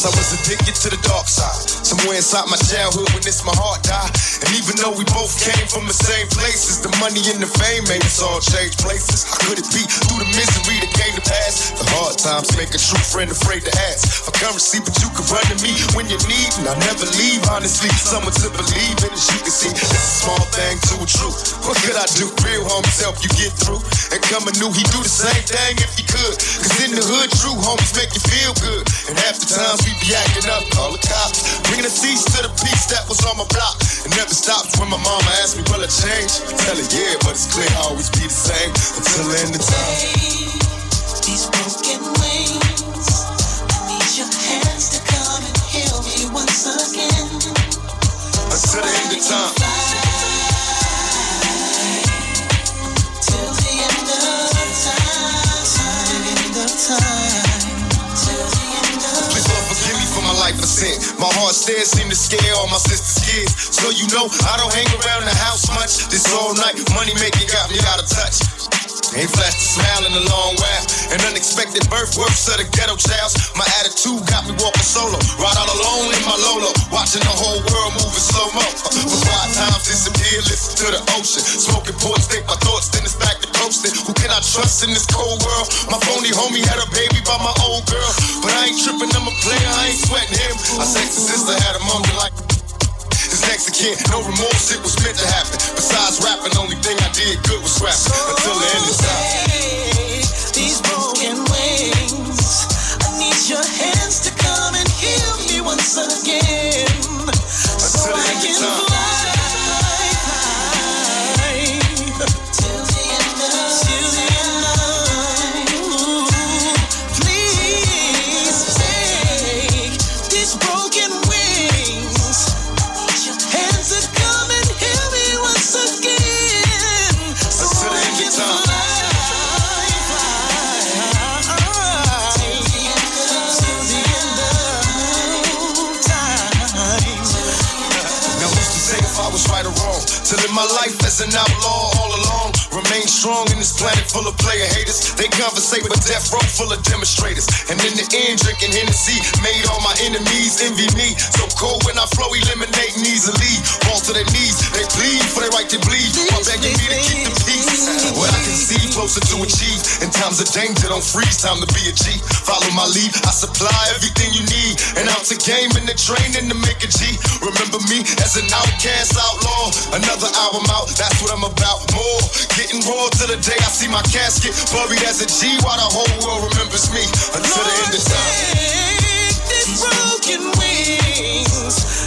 take addicted to the dark side. Somewhere inside my childhood when it's my heart died. And even though we both came from the same places, the money and the fame made us all change places. How could it be through the misery that came to pass? The hard times make a true friend afraid to ask for currency, but you can run to me when you need, and I never leave. Honestly, someone to believe in, as you can see, it's a small thing to a truth. What could I do? Real homies help you get through. And coming new, he do the same thing if he could. Cause in the hood, true homies make you feel good. And half the times we be acting up, call the cops. Bringing a cease to the peace that was on my block. It never stops when my mama asks me, will I change? Tell her, yeah, but it's clear I'll always be the same until the end of time. These broken wings, I need your hands to come and heal me once again. Until the end of time. Life. My heart still seem to scare all my sister's kids. So you know I don't hang around the house much. This all night money making got me out of touch. Ain't flashed a smile in a long while. An unexpected birth works of the ghetto child. My attitude got me walking solo. Ride all alone in my Lolo. Watching the whole world move in slow mo. For five times disappear, listen to the ocean. Smoking ports, think my thoughts, then it's back to coasting. Who can I trust in this cold Homie had a baby by my old girl. But I ain't tripping, I'm a player, I ain't sweating him. My sexy sister had a moment like his next again, no remorse, it was meant to happen. Besides rapping, only thing I did good was rap until the end of time. My life as an outlaw. Remain strong in this planet full of player haters. They conversate but death row full of demonstrators. And in the end, drinking Hennessy made all my enemies envy me. So cold when I flow, eliminating easily. Fall to their knees, they plead fight can bleed. While begging me to keep the peace. What I can see, closer to achieve. In times of danger, don't freeze. Time to be a G. Follow my lead. I supply everything you need. And out to game and the training to make a G. Remember me as an outcast outlaw. Another album out. That's what I'm about. More getting raw till the day I see my casket buried as a G. While the whole world remembers me until Lord, the end of time. Broken wings.